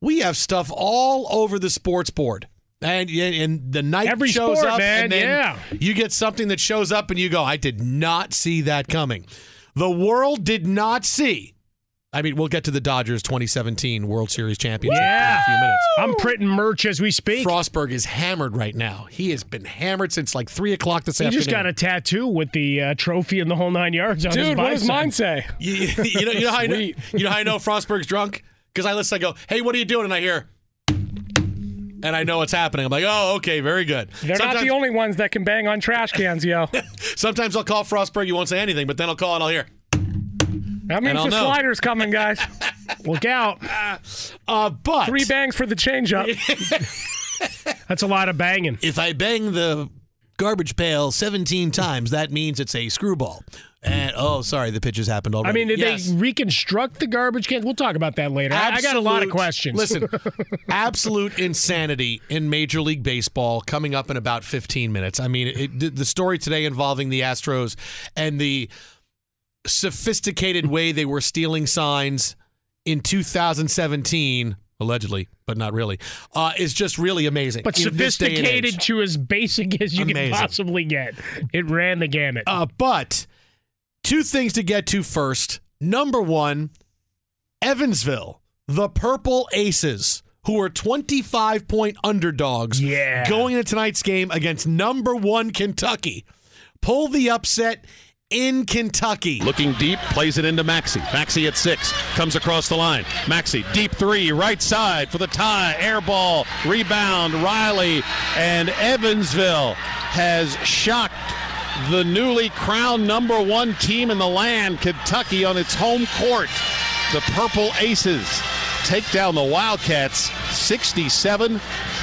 We have stuff all over the sports board. And, and the night Every shows sport, up, man, and then yeah. you get something that shows up, and you go, "I did not see that coming." The world did not see. I mean, we'll get to the Dodgers 2017 World Series championship in Yeah. a few minutes. I'm printing merch as we speak. Frostberg is hammered right now. He has been hammered since like three o'clock this he afternoon. just got a tattoo with the uh, trophy and the whole nine yards on his Dude, what does mine say? You, you know, you know how I know, you know how I know Frostberg's drunk because I listen. I go, "Hey, what are you doing?" And I hear, and I know what's happening. I'm like, "Oh, okay, very good." They're not the only ones that can bang on trash cans, yo. Sometimes I'll call Frostberg. You won't say anything, but then I'll call and I'll hear. That means the know. slider's coming, guys. Look out. Uh, but Three bangs for the changeup. That's a lot of banging. if I bang the garbage pail 17 times, that means it's a screwball. And oh, sorry, the pitch has happened already. I mean, did Yes. they reconstruct the garbage cans? We'll talk about that later. I- I got a lot of questions. Listen, absolute insanity in Major League Baseball coming up in about 15 minutes. I mean, it, the- the story today involving the Astros and the sophisticated way they were stealing signs in 2017, allegedly, but not really, uh, is just really amazing. but in this day and age. sophisticated to as basic as you Amazing. can possibly get. It ran the gamut. Uh, but two things to get to first. Number one, Evansville, the Purple Aces, who are 25 point underdogs Yeah. going into tonight's game against number one Kentucky, pull the upset in Kentucky. Looking deep, plays it into Maxey. Maxey at six, comes across the line. Maxey, deep three, right side for the tie. Air ball, rebound, Riley, and Evansville has shocked the newly crowned number one team in the land, Kentucky, on its home court. The Purple Aces take down the Wildcats 67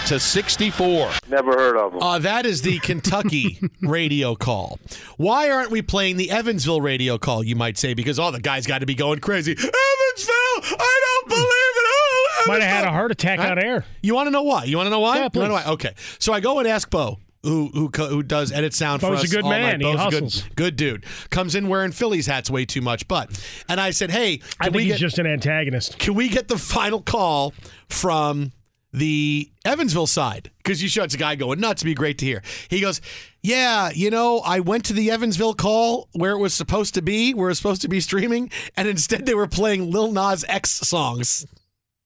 to 64. Never heard of them. Uh, that is the Kentucky radio call. Why aren't we playing the Evansville radio call, you might say? Because, oh, the guy's got to be going crazy. Evansville! I don't believe it! Oh, Might have had a heart attack Huh? on air. You want to know why? You want to know why? Yeah, You know why? Okay. So I go and ask Bo. Who, who who does edit sound for Bo's us? a good all man. night. He Bo's a good, hustles. good dude. Comes in wearing Phillies hats way too much, but and I said, hey, I think he's get, just an antagonist. can we get the final call from the Evansville side? Because you showed it's a guy going nuts. It'd be great to hear. He goes, Yeah, you know, I went to the Evansville call where it was supposed to be, where it was supposed to be streaming, and instead they were playing Lil Nas X songs.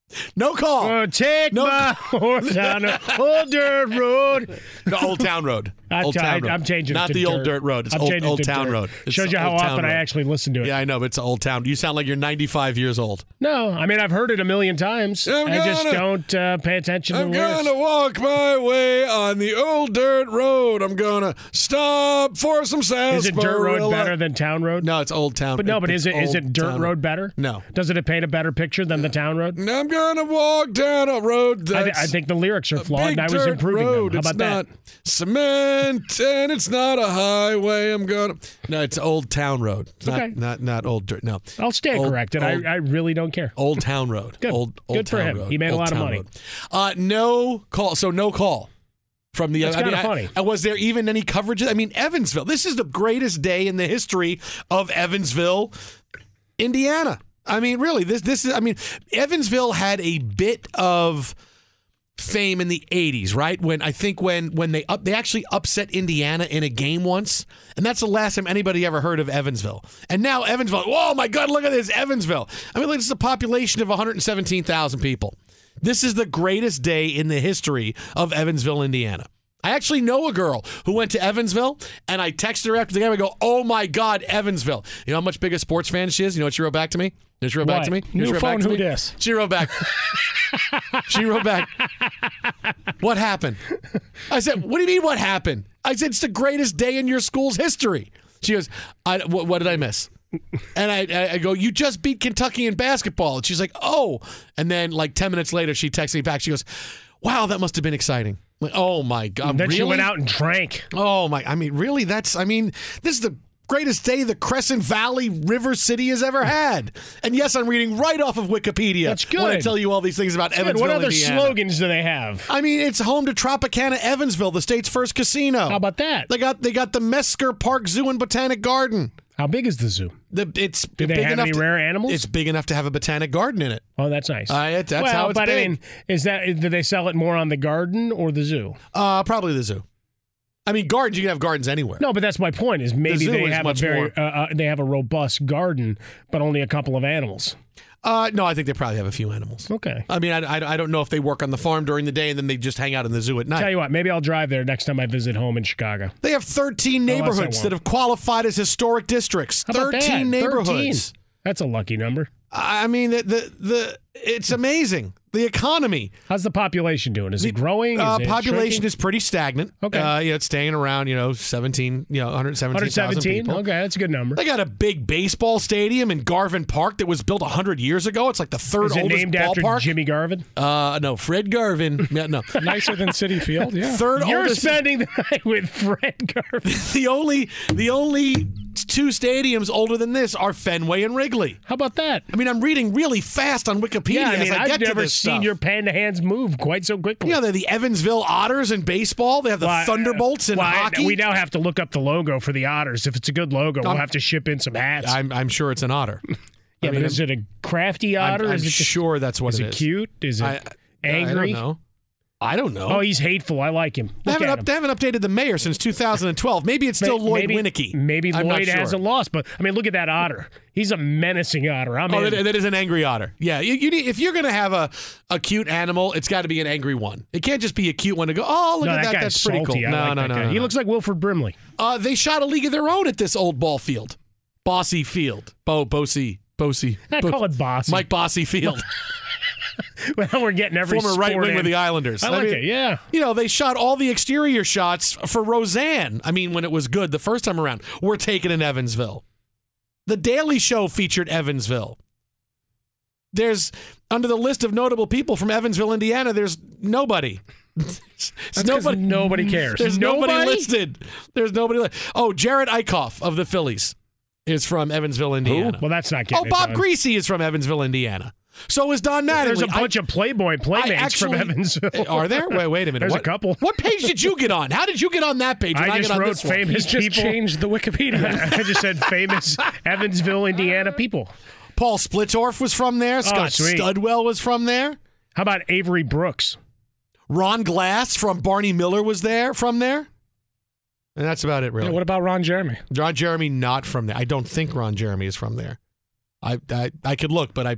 No call. Oh, take No. my horse down the old dirt road. The Old Town Road. Old I- Town Road. I'm changing it Not the Old dirt. Dirt Road. It's I'm Old, changing it old to Town dirt. Road. It's Shows you how often I Road. actually listen to it. Yeah, I know, but it's Old Town. You sound like you're 95 years old. No, I mean I've heard it a million times. I'm I just gonna- don't uh, pay attention to the lyrics. I'm going to walk my way on the old dirt road. I'm gonna stop for some sounds. Is it dirt road better than town road? No, it's Old Town. But no, but is it is it dirt road better? No. Doesn't it paint a better picture than the town road? I'm gonna walk down a road I, th- I think the lyrics are flawed, and I was improving road. them. How it's about that? cement and it's not a highway. I'm gonna. No, it's Old Town Road. It's Okay. Not not not Old Dirt. No. I'll stay Old- corrected. old- I, I really don't care. Old Town Road. Good. Old, old Good for Town him. Road. He made a lot of money. Uh, no call. So no call from the. That's I mean, I- funny. I- was there even any coverage? I mean, Evansville. This is the greatest day in the history of Evansville, Indiana. I mean, really, this this is. I mean, Evansville had a bit of fame in the 80s, right? When I think when when they up they actually upset Indiana in a game once, and that's the last time anybody ever heard of Evansville. And now Evansville, oh my god, look at this Evansville. I mean, look, this is a population of 117,000 people. This is the greatest day in the history of Evansville, Indiana. I actually know a girl who went to Evansville, and I texted her after the game. I go, "Oh my God, Evansville! You know how much big a sports fan she is? You know what she wrote back to me? Know she wrote back to me? New she wrote back phone, to who dis? She wrote back. she wrote back. What happened? I said, What do you mean, what happened? I said, It's the greatest day in your school's history. She goes, I, what, what did I miss? And I, I, I go, You just beat Kentucky in basketball. And she's like, Oh. And then, like 10 minutes later, she texts me back. She goes, Wow, that must have been exciting. Oh my God. then she went out and drank. Oh my! I mean, really? That's. I mean, this is the greatest day the Crescent Valley River City has ever had. And yes, I'm reading right off of Wikipedia. That's When I tell you all these things about Good. Evansville, What other Indiana. slogans do they have? I mean, it's home to Tropicana Evansville, the state's first casino. How about that? They got they got the Mesker Park Zoo and Botanic Garden. How big is the zoo? The, it's Do they big have enough any to- rare animals? It's big enough to have a botanic garden in it. Oh, that's nice. Uh, it- that's well, how it's but big. I mean, is that do they sell it more on the garden or the zoo? Uh, probably the zoo. I mean, gardens. You can have gardens anywhere. No, but that's my point. Is maybe zoo they have a very uh, uh, they have a robust garden, but only a couple of animals. Uh, no, I think they probably have a few animals. Okay. I mean, I, I, I don't know if they work on the farm during the day and then they just hang out in the zoo at night. Tell you what, maybe I'll drive there next time I visit home in Chicago. They have 13 neighborhoods that have qualified as historic districts. How about 13 that? neighborhoods. 13. That's a lucky number. I mean, the, the the it's amazing. The economy, How's the population doing? Is it growing? Is uh, it population shrinking? is pretty stagnant. Okay. uh, yeah, it's staying around. You know, 17, you know, 117,000 117. people. Okay, that's a good number. They got a big baseball stadium in Garvin Park that was built 100 years ago. It's like the third Is it oldest named after ballpark. Jimmy Garvin? uh, no, Fred Garvin. Yeah, no, Nicer than Citi Field, yeah. third You're oldest. spending the night with Fred Garvin. the only the only two stadiums older than this are Fenway and Wrigley. How about that? I mean, I'm reading really fast on Wikipedia Yeah, I mean, I to never seen stuff. your panda hands move quite so quickly. Yeah, they're the Evansville Otters in baseball. They have the Well, Thunderbolts in well, hockey. we now have to look up the logo for the Otters. If it's a good logo, we'll have to ship in some hats. I'm, I'm sure it's an otter. yeah, I but mean, is it a crafty I'm, otter? I'm is it just- sure that's what is it it is. cute? Is it I, angry? I don't know. I don't know. Oh, he's hateful. I like him. They haven't, at up, they haven't updated the mayor since 2012. Maybe it's still May- Lloyd maybe, Winnecke. Maybe I'm Lloyd sure. hasn't lost, but I mean, look at that otter. He's a menacing otter. I'm Oh, that, that is an angry otter. Yeah, you, you need, if you're going to have a, a cute animal, it's got to be an angry one. It can't just be a cute one to go. Oh, look no, at that, that. guy's That's pretty salty. cool. No, like no, that no, no, He looks like Wilford Brimley. Uh, they shot a league of their own at this old ball field, Bosse Field. Bo Bossy Bossy. I Bo- call it Bossy. Mike Bossy Field, Well, we're getting every former right wing in. with the Islanders. I like mean, it. Yeah. You know, they shot all the exterior shots for Roseanne. I mean, when it was good the first time around, we're taken in Evansville. The Daily Show featured Evansville. There's under the list of notable people from Evansville, Indiana. There's nobody. 'cause nobody cares. There's nobody, Nobody? listed. There's nobody. Li- oh, Jerad Eickhoff of the Phillies is from Evansville, Indiana. Well, that's not getting Oh, it Bob done. Griese is from Evansville, Indiana. So is Don Mattingly. There's a bunch of Playboy playmates actually- from Evansville. Are there? Wait, wait a minute. There's What- a couple. What page did you get on? How did you get on that page? when I just get on wrote this one? famous He just changed the Wikipedia. I just said famous Evansville, Indiana people. Paul Splittorff was from there. Oh, Scott Oh. Studwell was from there. How about Avery Brooks? Ron Glass from Barney Miller was there from there. And that's about it, really. Yeah, what about Ron Jeremy? Ron Jeremy not from there. I don't think Ron Jeremy is from there. I I, I could look, but I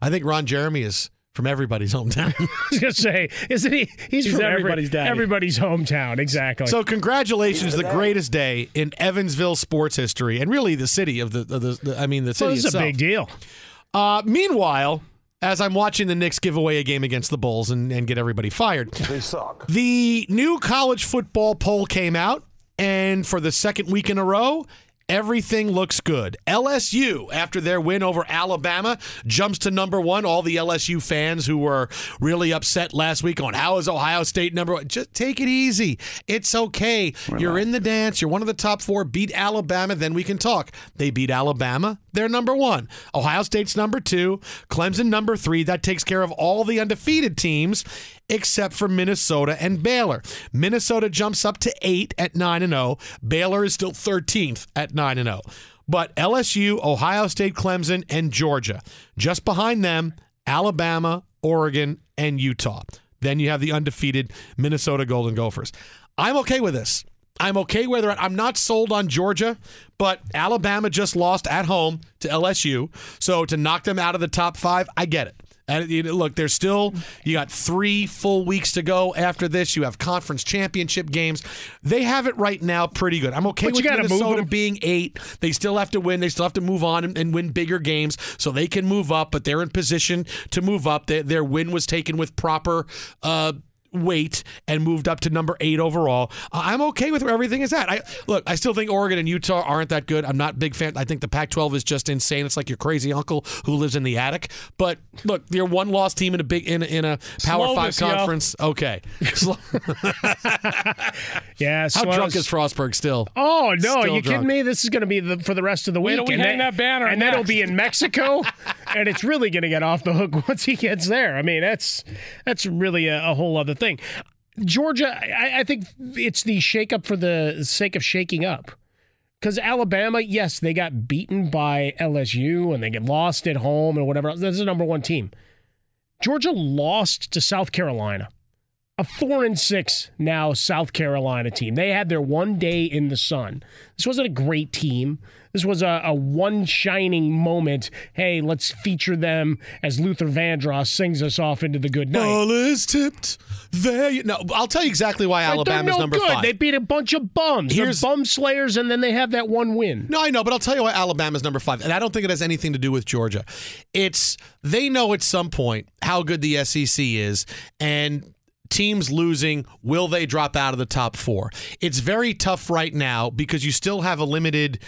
I think Ron Jeremy is from everybody's hometown. I was gonna say, isn't he? He's, He's from every- everybody's daddy. Everybody's hometown, exactly. so congratulations, the greatest day in Evansville sports history, and really the city of the, of the, the I mean the city well, this is a big deal. Uh, meanwhile, as I'm watching the Knicks give away a game against the Bulls and, and get everybody fired, they suck. The new college football poll came out, and for the second week in a row, everything looks good. LSU, after their win over Alabama, jumps to number one. All the LSU fans who were really upset last week on how is Ohio State number one, just take it easy. It's okay. You're in the dance. You're one of the top four. Beat Alabama, then we can talk. They beat Alabama. They're number one. Ohio State's number two. Clemson number three. That takes care of all the undefeated teams except for Minnesota and Baylor. Minnesota jumps up to eight at nine and zero. Baylor is still thirteenth at nine and zero. But LSU, Ohio State, Clemson, and Georgia just behind them. Alabama, Oregon, and Utah. Then you have the undefeated Minnesota Golden Gophers. I'm okay with this. I'm okay with whether I'm not sold on Georgia, but Alabama just lost at home to LSU. So to knock them out of the top five, I get it. And look, there's still you got three full weeks to go after this. You have conference championship games. They have it right now pretty good. I'm okay But with Minnesota being eight. They still have to win. They still have to move on and, and win bigger games so they can move up. But they're in position to move up. Their, their win was taken with proper. Uh, weight and moved up to number eight overall. I- I'm okay with where everything is at. I look, I still think Oregon and Utah aren't that good. I'm not a big fan. I think the Pac-12 is just insane. It's like your crazy uncle who lives in the attic. But look, you're one loss team in a big in a, in a Power Five Slowness, yo. conference. Okay, Yeah. how Slows- drunk is Frostberg still? Oh no! Still Are you drunk. kidding me? This is going to be the, for the rest of the Wait week. till we and hang that banner and then it'll be in Mexico, and it's really going to get off the hook once he gets there. I mean, that's that's really a, a whole other thing. Georgia, I, I think it's the shakeup for the sake of shaking up. Because Alabama, yes, they got beaten by LSU and they get lost at home and whatever. That's the number one team. Georgia lost to South Carolina a four and six now South Carolina team. They had their one day in the sun. This wasn't a great team. This was a, a one shining moment. Hey, let's feature them as Luther Vandross sings us off into the good night. Ball is tipped. There, you, no. I'll tell you exactly why Alabama's no number good. five. They beat a bunch of bums. Here's- They're bum slayers, and then they have that one win. No, I know, but I'll tell you why Alabama's number five, and I don't think it has anything to do with Georgia. It's they know at some point how good the SEC is, and teams losing, will they drop out of the top four? It's very tough right now because you still have a limited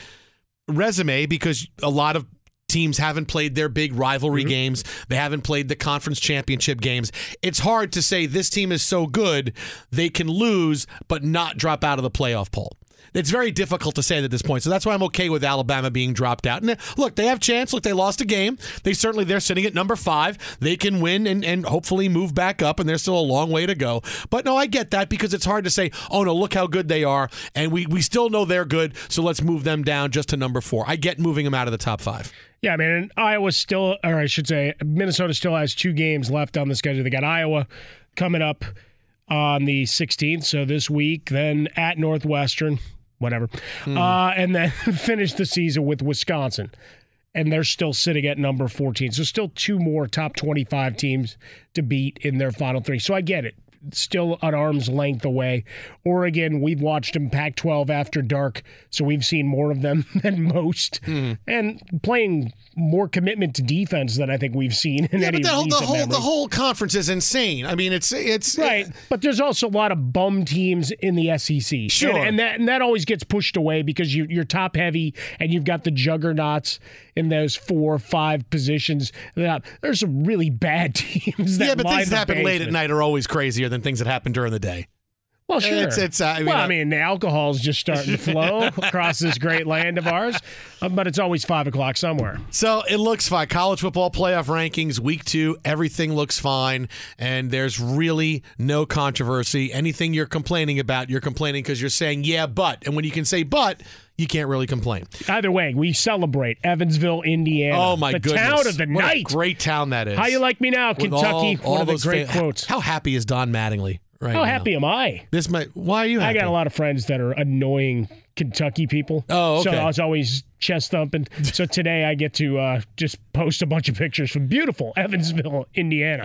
resume because a lot of teams haven't played their big rivalry mm-hmm. games. They haven't played the conference championship games. It's hard to say this team is so good they can lose but not drop out of the playoff poll. It's very difficult to say at this point. So that's why I'm okay with Alabama being dropped out. And look, they have chance. Look, they lost a game. They certainly they're sitting at number five. They can win and, and hopefully move back up, and there's still a long way to go. But no, I get that because it's hard to say, oh no, look how good they are. And we, we still know they're good, so let's move them down just to number four. I get moving them out of the top five. Yeah, I mean, and Iowa still, or I should say, Minnesota still has two games left on the schedule. They got Iowa coming up on the 16th. So this week, then at Northwestern, whatever, uh, and then finish the season with Wisconsin. And they're still sitting at number 14. So still two more top 25 teams to beat in their final three. So I get it. Still at arm's length away. Oregon, we've watched them Pac 12 after dark, so we've seen more of them than most. Hmm. And playing more commitment to defense than I think we've seen in Yeah, any but the, whole- the whole memory. the whole conference is insane. I mean, it's it's Right, but there's also a lot of bum teams in the SEC. Sure. and, and that and that always gets pushed away because you, you're top heavy and you've got the juggernauts in those four or five positions. There's some really bad teams. That yeah, but things that happen late at night are always crazier than things that happen during the day. Well, sure. It's- it's, uh, I mean, well, uh, I mean, the alcohol's just starting to flow across this great land of ours, uh, but it's always five o'clock somewhere. So it looks fine. College football playoff rankings, week two, everything looks fine, and there's really no controversy. Anything you're complaining about, you're complaining because you're saying, yeah, but. And when you can say but, you can't really complain. Either way, we celebrate Evansville, Indiana. Oh, my the goodness. town of the What a night. great town that is. How you like me now, With Kentucky? all- all One of those great quotes. How happy is Don Mattingly right How now? happy am I? This might. Why are you I got a lot of friends that are annoying Kentucky people. Oh, okay. So. I was always chest thumping. so today I get to uh, just post a bunch of pictures from beautiful Evansville, Indiana.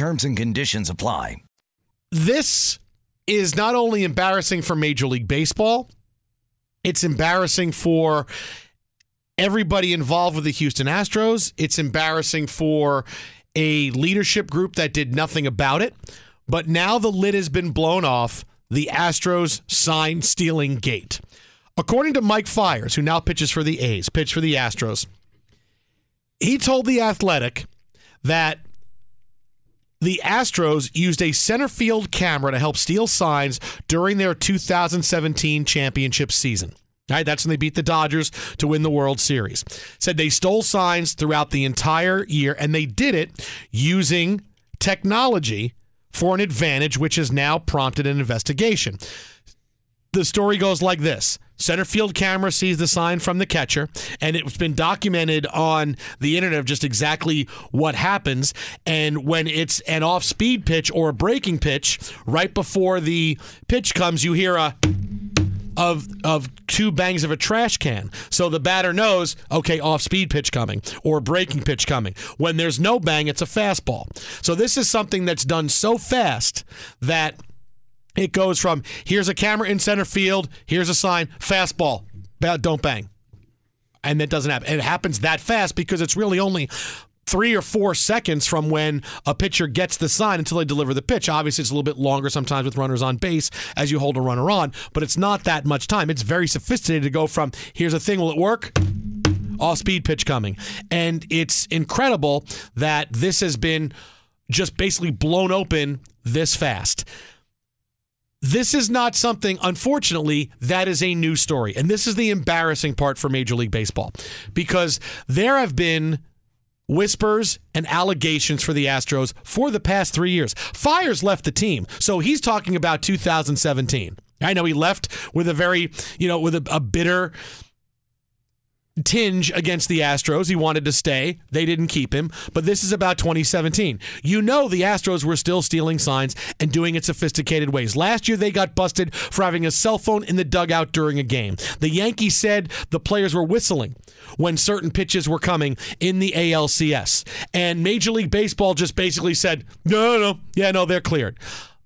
Terms and conditions apply. This is not only embarrassing for Major League Baseball, it's embarrassing for everybody involved with the Houston Astros. It's embarrassing for a leadership group that did nothing about it. But now the lid has been blown off the Astros sign stealing gate. According to Mike Fiers, who now pitches for the A's, pitched for the Astros, he told The Athletic that the Astros used a center field camera to help steal signs during their 2017 championship season. Right, that's when they beat the Dodgers to win the World Series. Said they stole signs throughout the entire year, and they did it using technology for an advantage, which has now prompted an investigation. The story goes like this. Center field camera sees the sign from the catcher, and it's been documented on the internet of just exactly what happens. And when it's an off speed pitch or a breaking pitch, right before the pitch comes, you hear a of of two bangs of a trash can. So the batter knows, okay, off speed pitch coming or breaking pitch coming. When there's no bang, it's a fastball. So this is something that's done so fast that it goes from here's a camera in center field, here's a sign, fastball, don't bang. And that doesn't happen. It happens that fast because it's really only three or four seconds from when a pitcher gets the sign until they deliver the pitch. Obviously, it's a little bit longer sometimes with runners on base as you hold a runner on, but it's not that much time. It's very sophisticated to go from here's a thing, will it work? Off speed pitch coming. And it's incredible that this has been just basically blown open this fast. This is not something, unfortunately, that is a new story. And this is the embarrassing part for Major League Baseball because there have been whispers and allegations for the Astros for the past three years. Fiers left the team, so he's talking about 2017. I know he left with a very, you know, with a, a bitter tinge against the Astros. He wanted to stay. They didn't keep him. But this is about 2017. You know the Astros were still stealing signs and doing it sophisticated ways. Last year they got busted for having a cell phone in the dugout during a game. The Yankees said the players were whistling when certain pitches were coming in the ALCS. And Major League Baseball just basically said, no, no, no. Yeah, no, they're cleared.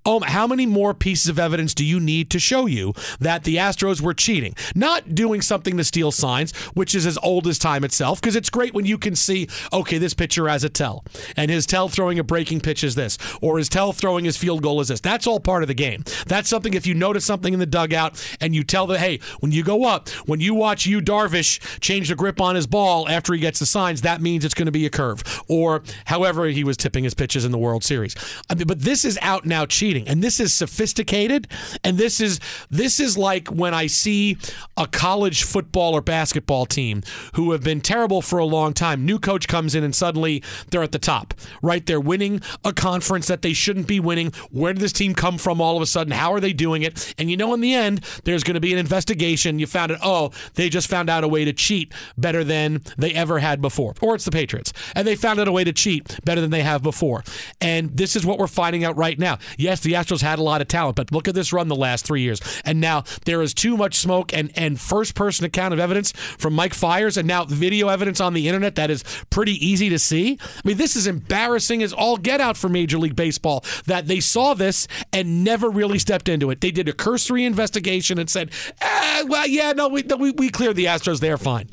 Oh, how many more pieces of evidence do you need to show you that the Astros were cheating? Not doing something to steal signs, which is as old as time itself, because it's great when you can see, okay, this pitcher has a tell, and his tell throwing a breaking pitch is this, or his tell throwing his field goal is this. That's all part of the game. That's something if you notice something in the dugout and you tell the, hey, when you go up, when you watch Yu Darvish change the grip on his ball after he gets the signs, that means it's going to be a curve, or however he was tipping his pitches in the World Series. I mean, but this is out now cheating And this is sophisticated. And this is this is like when I see a college football or basketball team who have been terrible for a long time. New coach comes in and suddenly they're at the top. Right? They're winning a conference that they shouldn't be winning. Where did this team come from all of a sudden? How are they doing it? And you know in the end, there's going to be an investigation. You found it, oh, they just found out a way to cheat better than they ever had before. Or it's the Patriots. And they found out a way to cheat better than they have before. And this is what we're finding out right now. Yes, the Astros had a lot of talent, but look at this run the last three years. And now there is too much smoke and, and first person account of evidence from Mike Fiers and now video evidence on the internet that is pretty easy to see. I mean, this is embarrassing as all get out for Major League Baseball that they saw this and never really stepped into it. They did a cursory investigation and said, eh, well, yeah, no, we, we, we cleared the Astros. They're fine.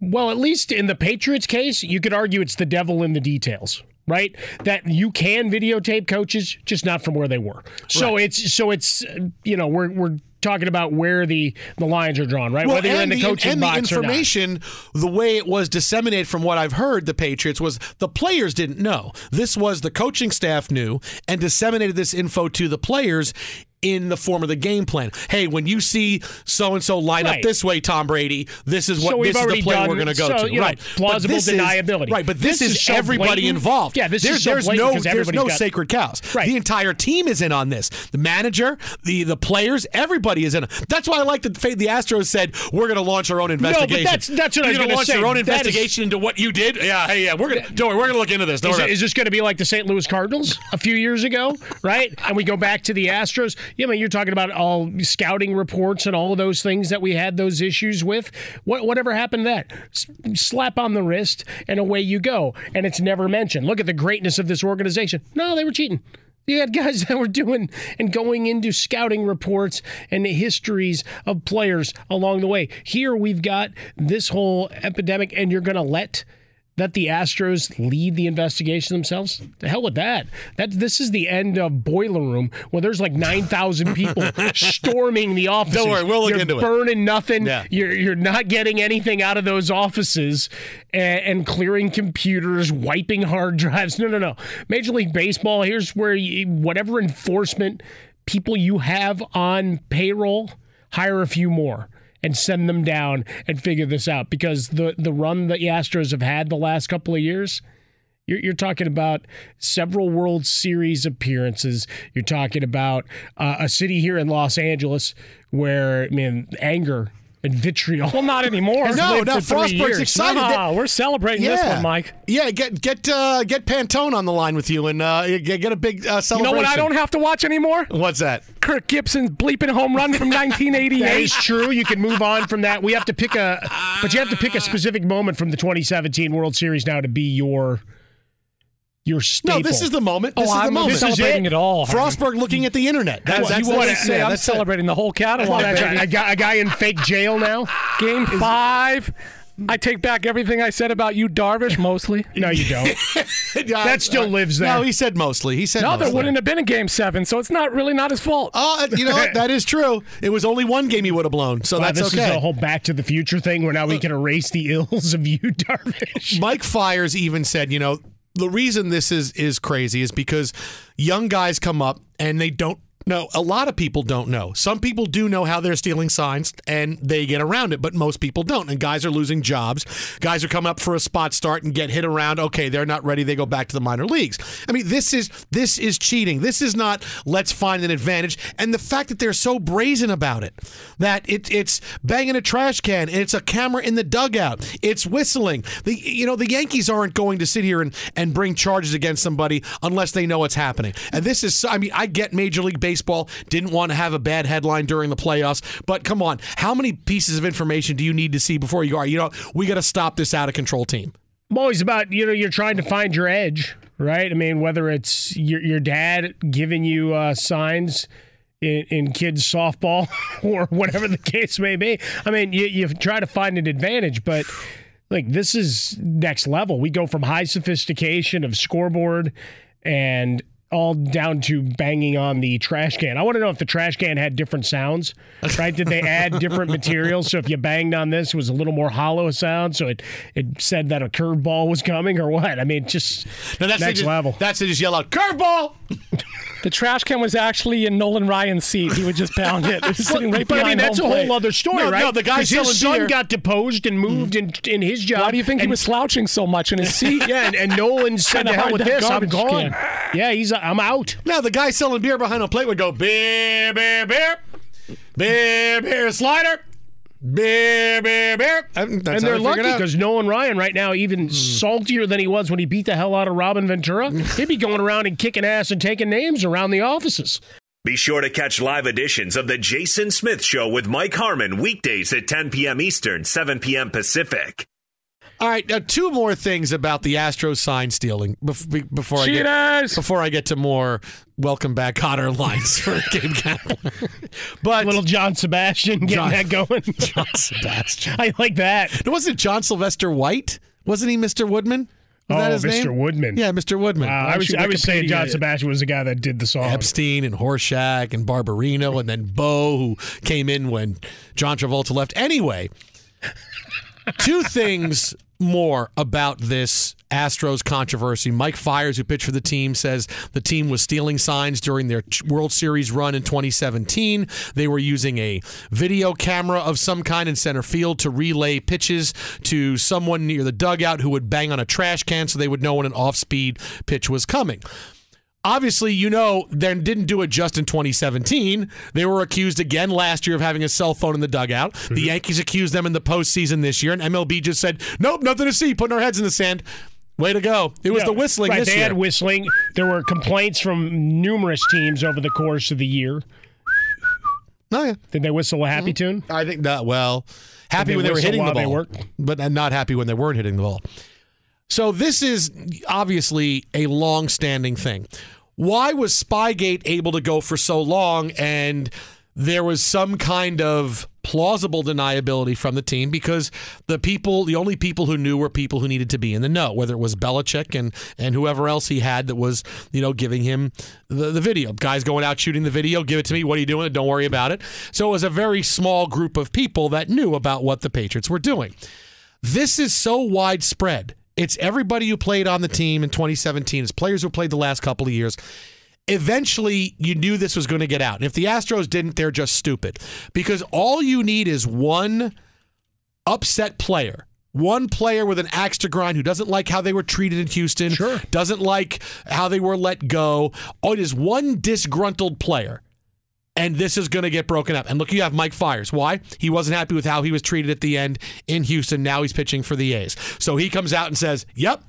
Well, at least in the Patriots case, you could argue it's the devil in the details right? That you can videotape coaches, just not from where they were. So right. it's so it's you know we're we're talking about where the the lines are drawn, right? Well, Whether you're in the, the coaching and box the information, the way it was disseminated from what I've heard, the Patriots was the players didn't know. This was the coaching staff knew and disseminated this info to the players in the form of the game plan. Hey, when you see so and so line right. up this way, Tom Brady, this is what so this is the play done, we're going to go so, to. Know, right, plausible deniability. Is, right, but this, this is, is so everybody blatant. involved. Yeah, this there's, is so there's no there's no got, sacred cows. Right. the entire team is in on this. The manager, the the players, everybody is in. That's why I like that the Astros said we're going to launch our own investigation. No, but that's that's what You're I was going to launch say. your own investigation is, into what you did. Yeah, hey, yeah, we're going to don't worry, we're going to look into this. Don't Is, is, this going to be like the St. Louis Cardinals a few years ago, right? And we go back to the Astros. I mean, you're talking about all scouting reports and all of those things that we had those issues with. What whatever happened to that? S- slap on the wrist and away you go. And it's never mentioned. Look at the greatness of this organization. No, they were cheating. You had guys that were doing and going into scouting reports and the histories of players along the way. Here we've got this whole epidemic, and you're going to let that the Astros lead the investigation themselves? The hell with that. That this is the end of Boiler Room where there's like nine thousand people storming the offices. Don't worry, we'll look you're into it. burning nothing. Yeah. You're you're not getting anything out of those offices and, and clearing computers, wiping hard drives. No, no, no. Major League Baseball. Here's where you, whatever enforcement people you have on payroll, hire a few more and send them down and figure this out because the the run that the Astros have had the last couple of years. You're, you're talking about several World Series appearances. You're talking about uh, a city here in Los Angeles where, I mean, anger and vitriol. Well, not anymore. No, lived no, Frostburg's excited. No, we're celebrating this one, Mike. Yeah, get get uh, get Pantone on the line with you and uh, get, get a big uh, You know what I don't have to watch anymore? What's that? Kirk Gibson's bleeping home run from 1988. is true. You can move on from that. We have to pick a, but you have to pick a specific moment from the 2017 World Series now to be your your staple. No, this is the moment. This Oh, is the I'm moment. celebrating it all. Frostberg looking at the internet. That's, That's, that's, to that's- say. yeah, I'm that's it. celebrating the whole catalog. Well, that's baby. right. A guy, a guy in fake jail now. Game five. I take back everything I said about you, Darvish. Mostly. No, you don't. That still uh, lives there. No, he said mostly. He said No, there wouldn't have been a game seven, so it's not really not his fault. Oh, you know what? That is true. It was only one game he would have blown, so Wow, that's this okay. is a whole Back to the Future thing where now we can erase the ills of you, Darvish. Mike Fiers even said, you know, the reason this is is crazy is because young guys come up and they don't know. A lot of people don't know. Some people do know how they're stealing signs and they get around it, but most people don't. And guys are losing jobs. Guys are coming up for a spot start and get hit around. Okay, they're not ready. They go back to the minor leagues. I mean, this is this is cheating. This is not let's find an advantage. And the fact that they're so brazen about it, that it, it's banging a trash can, and it's a camera in the dugout, it's whistling. The you know the Yankees aren't going to sit here and, and bring charges against somebody unless they know what's happening. And this is I mean I get Major League Baseball didn't want to have a bad headline during the playoffs, but come on, how many pieces of information do you need to see before you go? "All right, You know we got to stop this out of control team. I'm always about you know you're trying to find your edge, right? I mean, whether it's your your dad giving you uh, signs in, in kids softball or whatever the case may be. I mean, you you try to find an advantage, but like this is next level. We go from high sophistication of scoreboard and all down to banging on the trash can. I want to know if the trash can had different sounds, right? Did they add different materials? So if you banged on this, it was a little more hollow sound, so it it said that a curveball was coming, or what? I mean, just No, that's next just, level. That's to just yell out curveball. The trash can was actually in Nolan Ryan's seat. He would just pound it. It was sitting right but I mean, that's a plate. whole other story, No, right? no, the guy 'Cause his selling son beer- got deposed and mm-hmm. moved in in his job. Why do you think he was slouching so much in his seat? Yeah, and, and Nolan said, Kinda "To hell with this, I'm gone." can. Yeah, he's Uh, I'm out. Now the guy selling beer behind a plate would go beer, beer, beer, beer, beer, slider, beer, beer, beer. And they're they figured lucky it out. because Nolan Ryan right now even hmm. saltier than he was when he beat the hell out of Robin Ventura. He'd be going around and kicking ass and taking names around the offices. Be sure to catch live editions of The Jason Smith Show with Mike Harmon weekdays at 10 p.m. Eastern, 7 p.m. Pacific. All right, now two more things about the Astros sign stealing bef- before I get before I get to more welcome back Kotter lines for Gabe Kaplan. but Little John Sebastian getting John- that going. John Sebastian. I like that. wasn't John Sylvester White? Wasn't he Mr. Woodman? Was oh, that his Mr. name? Woodman. Yeah, Mr. Woodman. Wow, I was I was saying John Sebastian was the guy that did the song. Epstein and Horshack and Barbarino and then Bo who came in when John Travolta left. Anyway, two things more about this Astros controversy. Mike Fiers, who pitched for the team, says the team was stealing signs during their World Series run in 2017. They were using a video camera of some kind in center field to relay pitches to someone near the dugout who would bang on a trash can so they would know when an off speed pitch was coming obviously, you know, they didn't do it just in 2017. They were accused again last year of having a cell phone in the dugout. Mm-hmm. The Yankees accused them in the postseason this year, and MLB just said, nope, nothing to see, putting our heads in the sand. Way to go. It was the whistling right, this they year. had whistling. There were complaints from numerous teams over the course of the year. Oh, yeah. Did they whistle a happy tune? I think that, well, happy they when they were hitting the ball, but not happy when they weren't hitting the ball. So this is obviously a long-standing thing. Why was Spygate able to go for so long and there was some kind of plausible deniability from the team because the people, the only people who knew were people who needed to be in the know, whether it was Belichick and and whoever else he had that was, you know, giving him the, the video. Guys going out shooting the video, give it to me. What are you doing? Don't worry about it. So it was a very small group of people that knew about what the Patriots were doing. This is so widespread. It's everybody who played on the team in 2017. It's players who played the last couple of years eventually you knew this was going to get out. And if the Astros didn't, they're just stupid. Because all you need is one upset player. One player with an axe to grind who doesn't like how they were treated in Houston, sure. doesn't like how they were let go. Oh, it is one disgruntled player and this is going to get broken up. And look, you have Mike Fiers. Why? He wasn't happy with how he was treated at the end in Houston. Now he's pitching for the A's. So he comes out and says, Yep,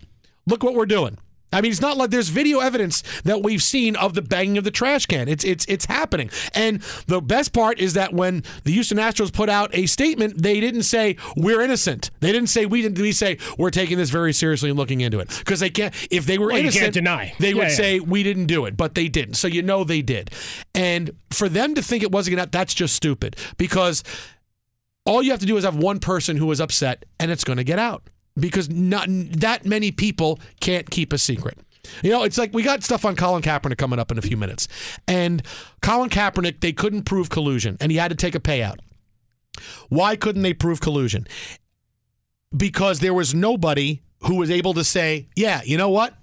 look what we're doing. I mean, it's not like there's video evidence that we've seen of the banging of the trash can. It's it's it's happening. And the best part is that when the Houston Astros put out a statement, they didn't say we're innocent. They didn't say we didn't. We say we're taking this very seriously and looking into it because they can't. If they were Well, you innocent, can't deny. They Yeah, would yeah. say we didn't do it, but they didn't. So you know they did. And for them to think it wasn't gonna, that's just stupid because all you have to do is have one person who is upset and it's going to get out because not that many people can't keep a secret. You know, it's like we got stuff on Colin Kaepernick coming up in a few minutes. And Colin Kaepernick, they couldn't prove collusion and he had to take a payout. Why couldn't they prove collusion? Because there was nobody who was able to say, yeah, you know what?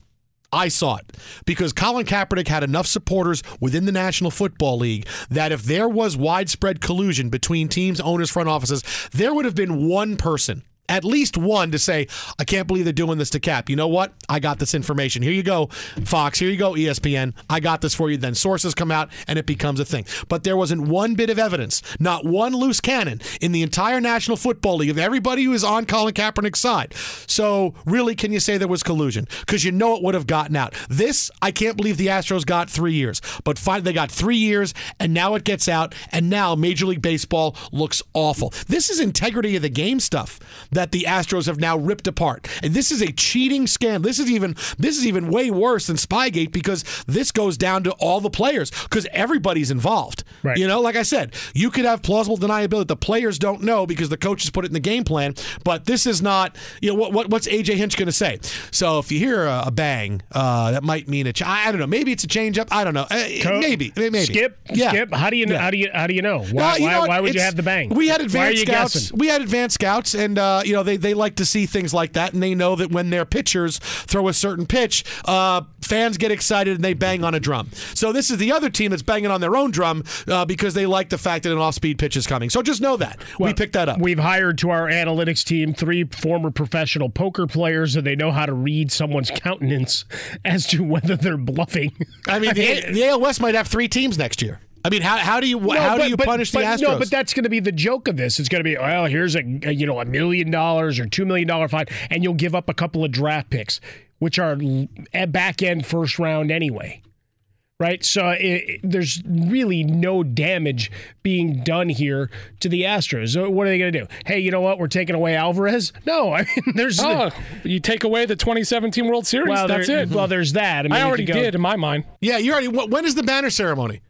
I saw it because Colin Kaepernick had enough supporters within the National Football League that if there was widespread collusion between teams, owners, front offices, there would have been one person. At least one to say, I can't believe they're doing this to Cap. You know what? I got this information. Here you go, Fox. Here you go, ESPN. I got this for you. Then sources come out and it becomes a thing. But there wasn't one bit of evidence, not one loose cannon in the entire National Football League of everybody who is on Colin Kaepernick's side. So, really, can you say there was collusion? Because you know it would have gotten out. This, I can't believe the Astros got three years. But finally, they got three years, and now it gets out, and now Major League Baseball looks awful. This is integrity of the game stuff that the Astros have now ripped apart. And this is a cheating scam. This is even this is even way worse than Spygate because this goes down to all the players because everybody's involved. Right. You know, like I said, you could have plausible deniability. The players don't know because the coaches put it in the game plan. But this is not. You know what? what what's AJ Hinch going to say? So if you hear a, a bang, uh, that might mean a. Ch- I don't know. Maybe it's a changeup. I don't know. Uh, Co- maybe. Maybe. Skip. Yeah. Skip. How do you know? Yeah. How do you? How do you know? Why? Uh, you why, what? why would you have the bang? We had advanced scouts. guessing? We had advanced scouts, and uh, you know they, they like to see things like that, and they know that when their pitchers throw a certain pitch, uh, fans get excited and they bang on a drum. So this is the other team that's banging on their own drum uh, because they like the fact that an off-speed pitch is coming. So just know that we picked that up. We've hired to our analytics team three former professional poker players, and they know how to read someone's countenance as to whether they're bluffing. I mean, the, the AL West might have three teams next year. I mean, how, how do you No, how do you but- punish but the Astros? No, but that's going to be the joke of this. It's going to be well, here's a, a, you know a million dollars or two million dollar fine, and you'll give up a couple of draft picks, which are l- eh, back end first round anyway. Right, so it, it- there's really no damage being done here to the Astros. So what are they going to do? Hey, you know what? We're taking away Alvarez. No, I mean there's Oh, you take away the 2017 World Series. Well, that's there- it. well, there's that. I mean, you already go- did in my mind. yeah, you already. When is the banner ceremony?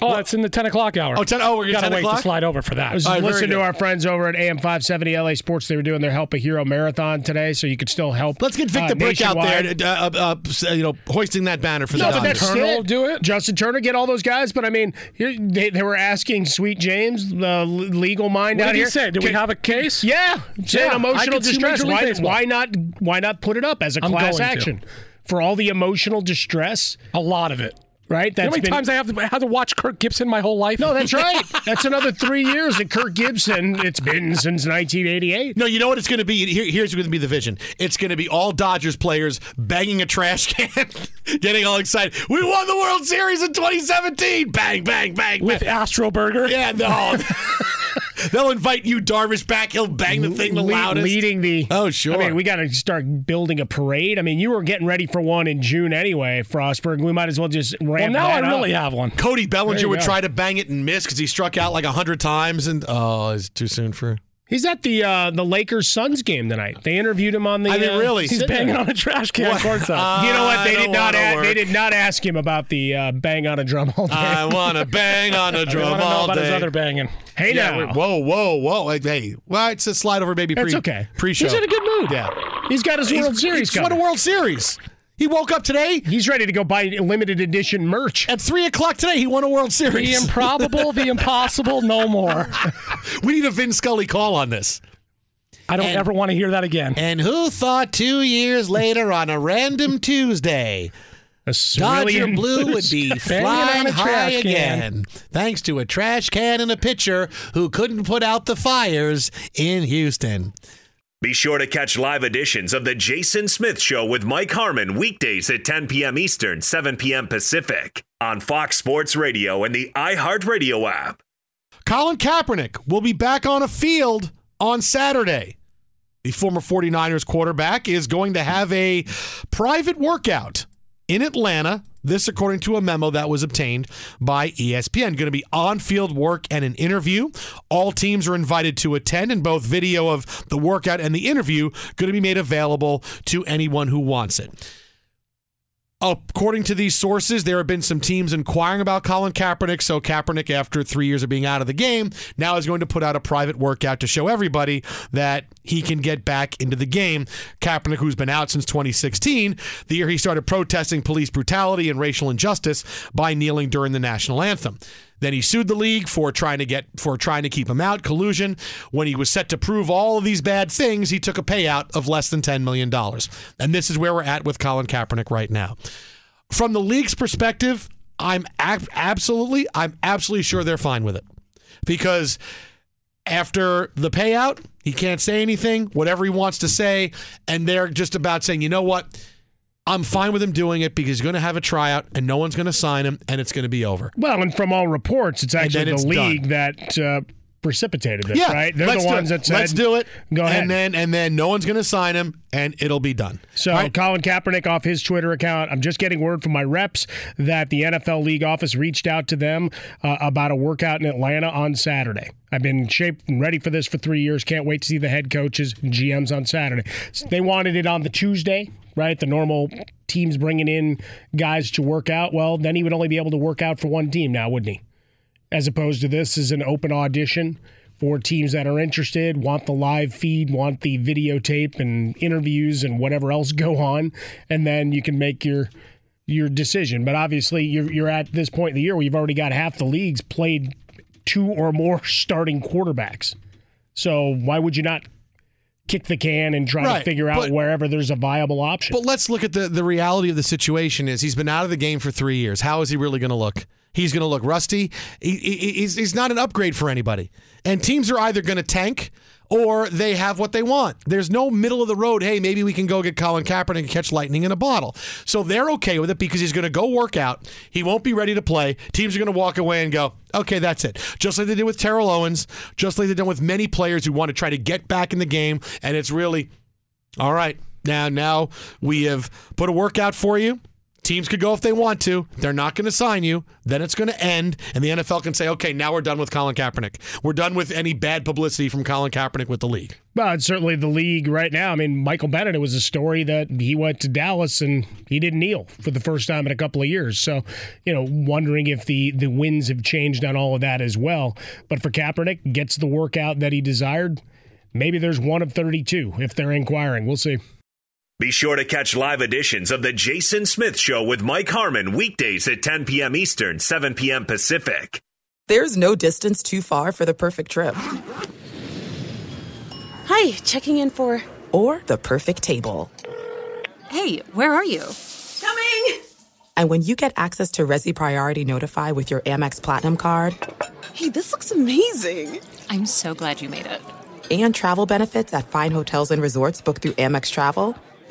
Oh, it's in the 10 o'clock hour. Oh, 10 oh, we're gotta wait o'clock? to slide over for that. I was All right, very listening to our friends over at AM 570 LA Sports. They were doing their Help a Hero marathon today, so you could still help. Let's get Vic uh, the Brick out there, uh, uh, uh, you know, hoisting that banner for No, the but Dodgers. that's Turner it. will do it. Justin Turner, get all those guys. But I mean, they, they were asking Sweet James, the legal mind What out did he here. say? Do we have a case? Yeah, saying Yeah, emotional distress. Why, why not? Why not put it up as a I'm class going to. action for all the emotional distress? A lot of it. Right. You know how many been- times I have to, had to watch Kirk Gibson my whole life? No, that's right. That's another three years at Kirk Gibson. It's been since 1988. No, you know what it's going to be? Here, here's going to be the vision. It's going to be all Dodgers players banging a trash can, getting all excited. We won the World Series in 2017. Bang, bang, bang. With. Astro Burger? Yeah, no. They'll invite you, Darvish, back. He'll bang the thing the Le- loudest. Leading the. Oh, sure. I mean, we got to start building a parade. I mean, you were getting ready for one in June anyway, Frostberg. We might as well just ramp Well, now I that really have one. Cody Bellinger would go. try to bang it and miss because he struck out like 100 times. And, oh, it's too soon for. He's at the uh, the Lakers Suns game tonight. They interviewed him on the. I mean, uh, really? He's sit-down. banging on a trash can What? courtside. Uh, You know what? They I did don't not. they did not ask him about the uh, bang on a drum all day. I want to bang on a I drum want to know all about his other banging. hey Yeah, now, whoa, whoa, whoa! Like, hey, well, it's a slide over, baby. Pre, That's okay. Pre-show. He's in a good mood. Yeah, he's got his He's- World Series He's won a. World Series. He woke up today He's ready to go buy limited edition merch. at three o'clock today. He won a World Series. The improbable, the impossible, no more. we need a Vin Scully call on this. I don't And- ever want to hear that again. And who thought two years later on a random Tuesday, A Dodger Blue would be flying high again, thanks to a trash can and a pitcher who couldn't put out the fires in Houston. Be sure to catch live editions of The Jason Smith Show with Mike Harmon weekdays at 10 p.m. Eastern, 7 p.m. Pacific on Fox Sports Radio and the iHeartRadio app. Colin Kaepernick will be back on a field on Saturday. The former 49ers quarterback is going to have a private workout in Atlanta. This, according to a memo that was obtained by ESPN, going to be on field work and an interview. All teams are invited to attend, and both video of the workout and the interview going to be made available to anyone who wants it. According to these sources, there have been some teams inquiring about Colin Kaepernick. So Kaepernick, after three years of being out of the game, now is going to put out a private workout to show everybody that he can get back into the game. Kaepernick, who's been out since 2016, the year he started protesting police brutality and racial injustice by kneeling during the national anthem. Then he sued the league for trying to get for trying to keep him out, collusion. When he was set to prove all of these bad things, he took a payout of less than $10 million. And this is where we're at with Colin Kaepernick right now. From the league's perspective, I'm ab- absolutely I'm absolutely sure they're fine with it. Because after the payout, he can't say anything, whatever he wants to say, and they're just about saying, "You know what? I'm fine with him doing it because he's going to have a tryout and no one's going to sign him and it's going to be over." Well, and from all reports, it's actually the it's league that uh, precipitated this, Yeah, right? They're the ones that said, let's do it. Go ahead. And then and then no one's going to sign him and it'll be done. So right? Colin Kaepernick off his Twitter account. I'm just getting word from my reps that the NFL league office reached out to them uh, about a workout in Atlanta on Saturday. I've been shaped and ready for this for three years. Can't wait to see the head coaches and GMs on Saturday. So they wanted it on the Tuesday, right? The normal teams bringing in guys to work out. Well, then he would only be able to work out for one team now, wouldn't he? As opposed to this is an open audition for teams that are interested, want the live feed, want the videotape and interviews and whatever else go on, and then you can make your your decision. But obviously, you're you're at this point in the year where you've already got half the leagues played two or more starting quarterbacks. So why would you not kick the can and try Right, to figure out but- wherever there's a viable option? But let's look at the the reality of the situation is he's been out of the game for 3 years. How is he really going to look? He's going to look rusty. He, he- he's, he's not an upgrade for anybody. And teams are either going to tank or they have what they want. There's no middle of the road, hey, maybe we can go get Colin Kaepernick and catch lightning in a bottle. So they're okay with it because he's going to go work out. He won't be ready to play. Teams are going to walk away and go, okay, that's it. Just like they did with Terrell Owens, just like they've done with many players who want to try to get back in the game. And it's really, all right, now now we have put a workout for you. Teams could go if they want to. They're not going to sign you. Then it's going to end, and the NFL can say, "Okay, now we're done with Colin Kaepernick. We're done with any bad publicity from Colin Kaepernick with the league." Well, certainly the league right now. I mean, Michael Bennett, it was a story that he went to Dallas and he didn't kneel for the first time in a couple of years. So, you know, wondering if the, the winds have changed on all of that as well. But for Kaepernick, gets the workout that he desired. Maybe there's one of 32 if they're inquiring. We'll see. Be sure to catch live editions of The Jason Smith Show with Mike Harmon weekdays at 10 p.m. Eastern, 7 p.m. Pacific. There's no distance too far for the perfect trip. Hi, checking in for. Or the perfect table. Hey, where are you? Coming! And when you get access to Resy Priority Notify with your Amex Platinum card Hey, this looks amazing. I'm so glad you made it. and travel benefits at fine hotels and resorts booked through Amex Travel,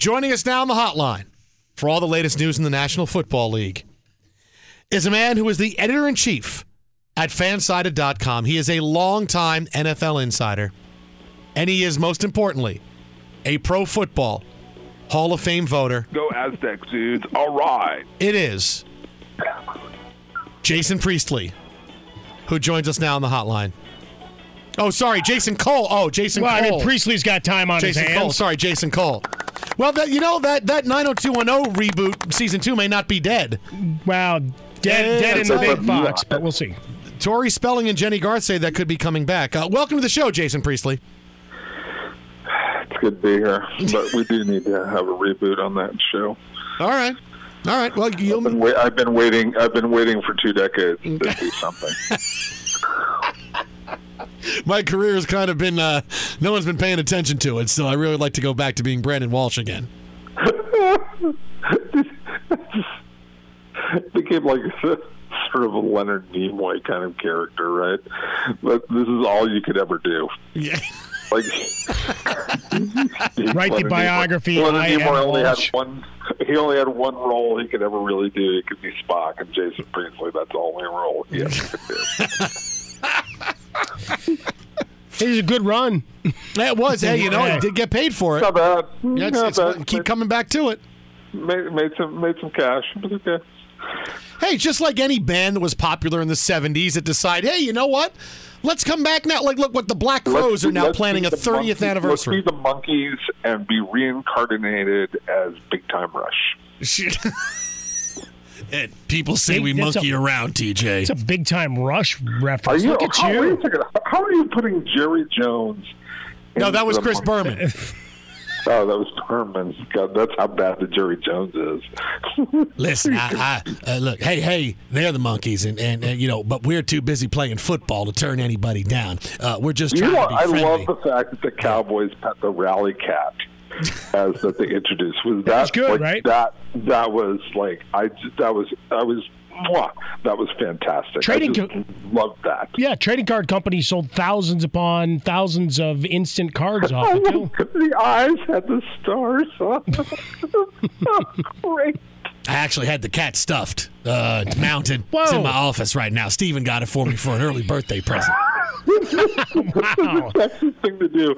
Joining us now on the hotline for all the latest news in the National Football League is a man who is the editor in chief at fansided.com. He is a longtime NFL insider, and he is, most importantly, a pro football Hall of Fame voter. Go Aztecs, dudes. All right. It is Jason Priestley, who joins us now on the hotline. Oh, sorry, Jason Cole. Oh, Jason well, Cole. I mean, Priestley's got time on Jason his hands. Cole. Sorry, Jason Cole. Well, that you know that that 90210 reboot season two may not be dead. Wow, dead, dead in the big box, but we'll see. Tori Spelling and Jennie Garth say that could be coming back. Uh, welcome to the show, Jason Priestley. It's good to be here, but we do need to have a reboot on that show. All right, all right. Well, you'll... I've, been wait- I've been waiting. I've been waiting for two decades to do something. My career has kind of been uh, no one's been paying attention to it, so I really like to go back to being Brandon Walsh again. became like a, sort of a Leonard Nimoy kind of character, right? But this is all you could ever do. Yeah. Like Write the biography, Nimoy, Leonard Am Nimoy only Walsh. had one. He only had one role he could ever really do. He could be Spock, and Jason Priestley. That's the only role he ever could do. It was a good run. It was. Hey, you know, he did get paid for it. Not bad. Yeah, it's- Not it's- bad. keep coming back to it. Made, made some made some cash. It was okay. Hey, just like any band that was popular in the 70s that decide, hey, you know what? Let's come back now. Like, look what the Black Crowes are now planning a 30th Monkees- anniversary. Let's be the Monkees and be reincarnated as Big Time Rush. And people say Hey, we that's monkey a- around, TJ. It's a big time rush Are reference. you? Look at how, you. Wait a second. How are you putting Jerry Jones? No, that was Chris monkey? Berman. Oh, that was Berman. God, that's how bad the Jerry Jones is. Listen, I, I uh, look, hey, hey, they're the Monkees, and, and, and you know, but we're too busy playing football to turn anybody down. Uh, we're just you trying know, to be I friendly. love the fact that the Cowboys pet the rally cat as that they introduced. Was that was good, like, right? That that was like I j- that was I was mwah, that was fantastic. Trading I just loved that. Yeah, trading card companies sold thousands upon thousands of instant cards off it too. the eyes had the stars on. Great. I actually had the cat stuffed, uh, mounted. It's in my office right now. Steven got it for me for an early birthday present. Wow. That's the thing to do.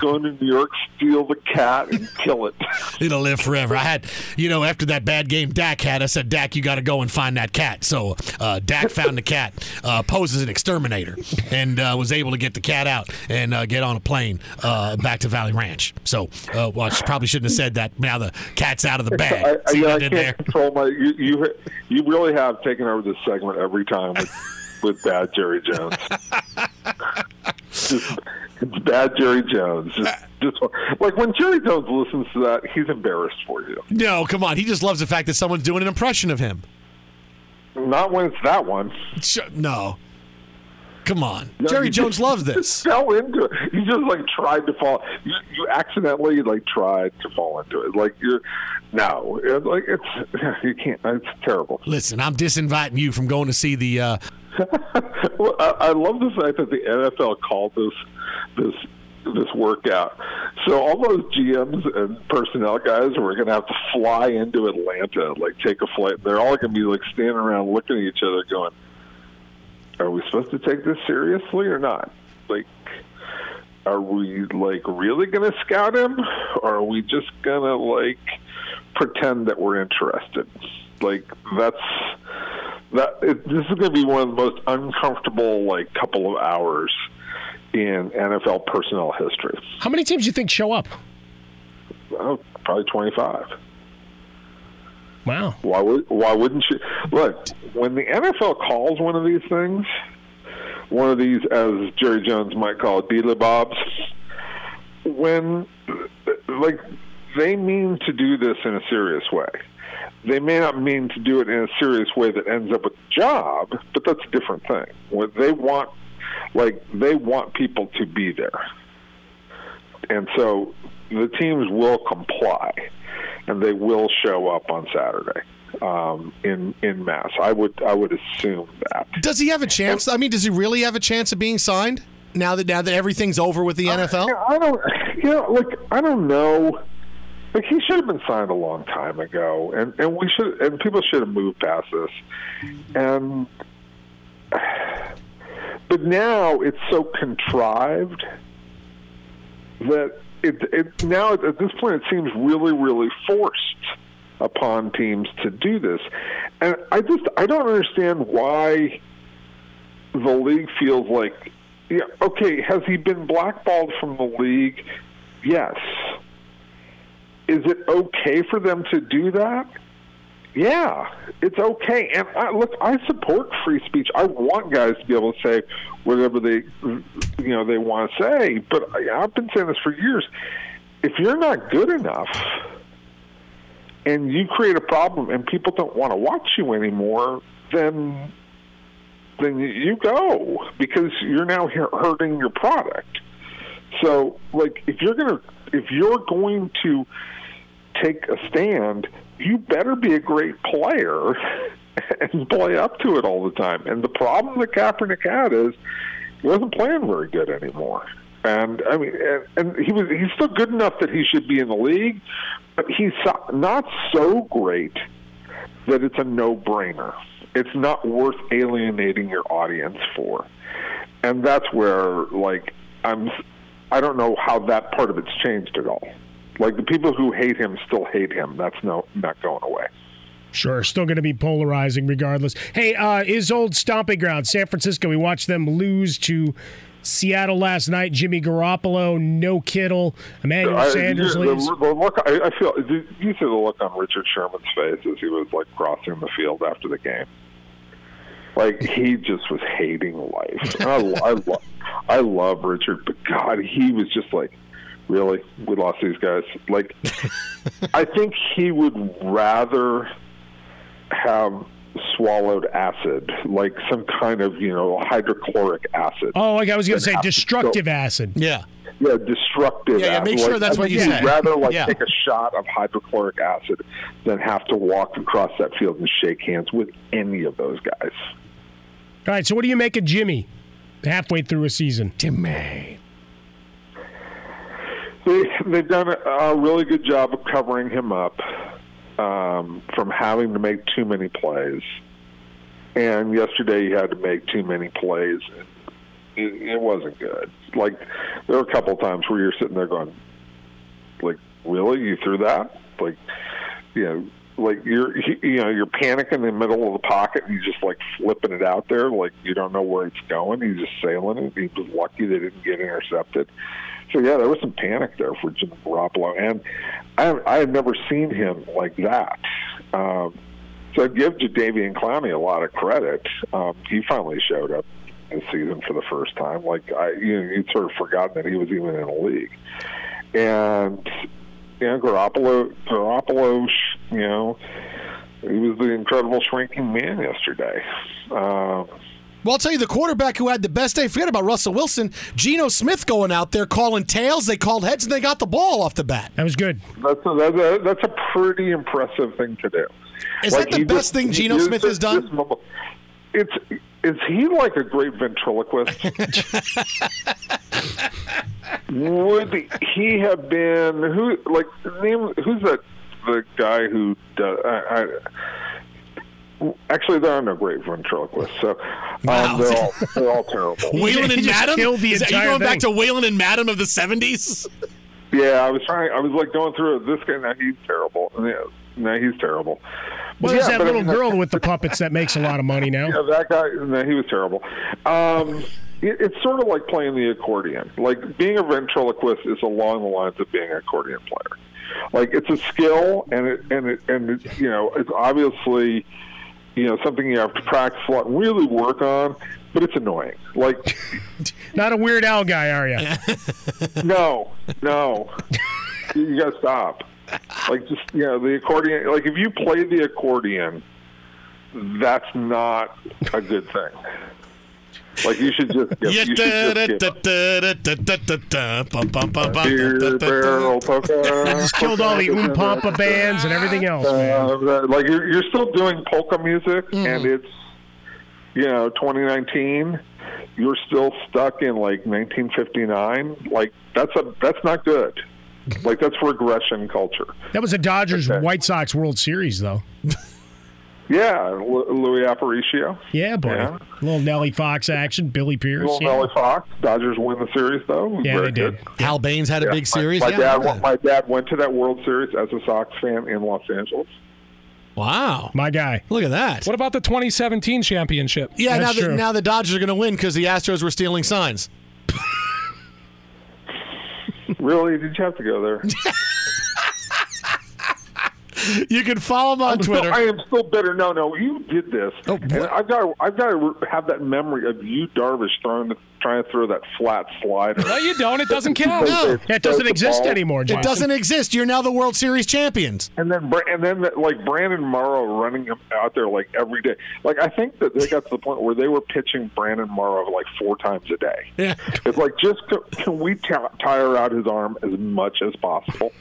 Go into New York, steal the cat, and kill it. It'll live forever. I had, you know, after that bad game Dak had, I said, Dak, you got to go and find that cat. So uh, Dak found the cat, uh, posed as an exterminator, and uh, was able to get the cat out and uh, get on a plane uh, back to Valley Ranch. So, uh, well, I probably shouldn't have said that. Now the cat's out of the bag. I, I, See yeah, I can't there? control my. You, you, you really have taken over this segment every time with, bad Jerry Jones. just, it's bad Jerry Jones. Just, just like when Jerry Jones listens to that, he's embarrassed for you. No, come on. He just loves the fact that someone's doing an impression of him. Not when it's that one. No. Come on. No, Jerry Jones just- loves this. fell into it. You just like tried to fall. You, you accidentally like tried to fall into it. Like you're no, it, like it's you can't. It's terrible. Listen, I'm disinviting you from going to see the. Uh, Well, I, I love the fact that the NFL called this this this workout. So all those GMs and personnel guys were going to have to fly into Atlanta, like take a flight. They're all going to be like standing around looking at each other, going, "Are we supposed to take this seriously or not? Like, are we like really going to scout him, or are we just going to like pretend that we're interested?" Like that's that. It, this is going to be one of the most uncomfortable like couple of hours in NFL personnel history. How many teams do you think show up? Oh, probably twenty five. Wow. Why would why wouldn't you look when the NFL calls one of these things, one of these as Jerry Jones might call it, dealer bobs, when like they mean to do this in a serious way. They may not mean to do it in a serious way that ends up with a job, but that's a different thing. What they want like they want people to be there. And so the teams will comply and they will show up on Saturday um, in in mass. I would I would assume that. does he have a chance? I mean, does he really have a chance of being signed now that now that everything's over with the NFL? I don't you know like I don't know. Like he should have been signed a long time ago, and and we should and people should have moved past this. And but now it's so contrived that it it now at this point it seems really really forced upon teams to do this, and I just I don't understand why the league feels like yeah okay has he been blackballed from the league? Yes. Is it okay for them to do that? Yeah, it's okay. And I, look, I support free speech. I want guys to be able to say whatever they, you know, they want to say. But I, I've been saying this for years. If you're not good enough, and you create a problem, and people don't want to watch you anymore, then then you go because you're now hurting your product. So, like, if you're gonna if you're going to take a stand, you better be a great player and play up to it all the time. And the problem that Kaepernick had is he wasn't playing very good anymore. And I mean, and, and he was he's still good enough that he should be in the league, but he's not so great that it's a no-brainer. It's not worth alienating your audience for. And that's where like I'm I don't know how that part of it's changed at all. Like the people who hate him still hate him. That's no not going away. Sure, still going to be polarizing regardless. Hey, uh, his old stomping ground, San Francisco. We watched them lose to Seattle last night. Jimmy Garoppolo, no Kittle, Emmanuel I- Sanders the, leaves. the look, I, I feel you you see the look on Richard Sherman's face as he was like crossing the field after the game. Like he just was hating life. And I, I, lo- I love Richard, but God, he was just like, really, we lost these guys. Like, I think he would rather have swallowed acid, like some kind of you know hydrochloric acid. Oh, like I was going to say, have to destructive go- acid. Yeah. yeah, destructive. Yeah, yeah, make acid. sure that's I what you he'd say. rather like Yeah. take a shot of hydrochloric acid than have to walk across that field and shake hands with any of those guys. All right, so what do you make of Jimmy halfway through a season? Jimmy. They they've done a, a really good job of covering him up um, from having to make too many plays. And yesterday he had to make too many plays. It, it wasn't good. Like there were a couple times where you're sitting there going, like, really, you threw that? Like, you know. Like you're, you know, you're panicking in the middle of the pocket, and he's just like flipping it out there, like you don't know where it's going. He's just sailing it. He was lucky they didn't get intercepted. So yeah, there was some panic there for Jimmy Garoppolo, and I I have never seen him like that. Um, so I give Jadeveon Clowney a lot of credit. Um, he finally showed up this season for the first time. Like I, you know, you'd sort of forgotten that he was even in the league, and you know, Garoppolo, Garoppolo, you know, he was the incredible shrinking man yesterday. Um, Well, I'll tell you, the quarterback who had the best day, forget about Russell Wilson, Geno Smith going out there calling tails. They called heads and they got the ball off the bat. That was good. That's a, that's a, that's a pretty impressive thing to do. Is that the he best thing he Geno Smith has done? It's is he like a great ventriloquist? Would he have been who? Like name who's that? The guy who does. I, I, actually, there are no great ventriloquists. So um, they're all they're all terrible. Wayland and Madame? killed Is that you entire going back to Wayland and Madame of the 70s? Yeah, I was trying. I was like going through it. This guy now he's terrible. Yeah, now he's terrible. Well, Yeah, there's that but I little mean, girl with the puppets that makes a lot of money now. Yeah, that guy. No, he was terrible. Um, it, it's sort of like playing the accordion. Like being a ventriloquist is along the lines of being an accordion player. Like it's a skill, and it and it and it, you know it's obviously you know something you have to practice a lot, and really work on. But it's annoying. Like Not a Weird Al guy, are you? no, no, you, you got to stop. Like just you know the accordion. Like if you play the accordion, that's not a good thing. Like you should just give, you should just give. Beer barrel polka. Just killed all the Oom Pampa bands and everything else, man. Uh, like you're, you're still doing polka music, and it's you know 2019. You're still stuck in like 1959. Like that's a that's not good. Like that's regression culture. That was a Dodgers White Sox World Series, though. Yeah, Lu- Luis Aparicio. Yeah, buddy. Yeah. Little Nellie Fox action, Billy Pierce. Little yeah. Nellie Fox. Dodgers win the series though. It Yeah, very they did. good. Hal Baines had a big series. My, yeah, dad, went, my dad went to that World Series as a Sox fan in Los Angeles. Wow. My guy. Look at that. What about the 2017 championship? Yeah, now the, true. now the Dodgers are going to win because the Astros were stealing signs. Really? Did you have to go there? You can follow him on I'm still- Twitter. I am still bitter. No, no, you did this, Oh, and I've got, to, I've got to have that memory of you, Darvish, throwing, the, trying to throw that flat slider. No, you don't. It doesn't count. No. It doesn't exist ball. anymore, Jason. It doesn't exist. You're now the World Series champions. And then, and then, like Brandon Morrow running him out there like every day. Like I think that they got to the point where they were pitching Brandon Morrow like four times a day. Yeah. It's like just can we t- tire out his arm as much as possible?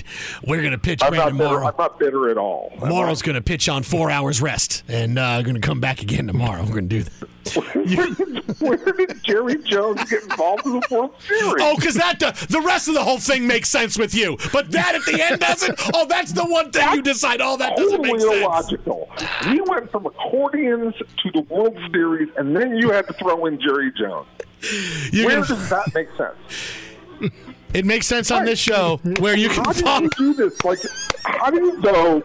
We're going to pitch I'm Brandon bitter. Morrow. I'm not bitter at all. Morrow's going to pitch on four hours rest and uh, going to come back again tomorrow. We're going to do that. Where did Jerry Jones get involved in the World Series? Oh, because that the, the rest of the whole thing makes sense with you, but that at the end doesn't. Oh, that's the one thing you decide. Oh, that doesn't totally make sense. illogical. We went from accordions to the World Series, and then you had to throw in Jerry Jones. You're Where gonna- does that make sense? It makes sense on this show where you can How do follow. you do this? Like, how do you go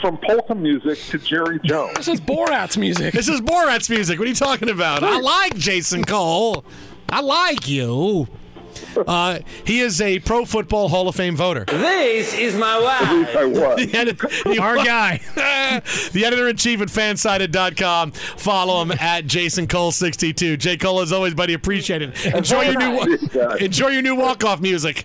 from polka music to Jerry Jones? This is Borat's music. This is Borat's music. What are you talking about? I like Jason Cole. I like you. Uh, he is a Pro Football Hall of Fame voter. This is my At least wife. I was. The edit- he Our guy. the editor in chief at fansided.com. Follow him at Jason Cole62. J. Cole, as always, buddy, appreciate it. Enjoy your new Yeah. enjoy your new walk off music.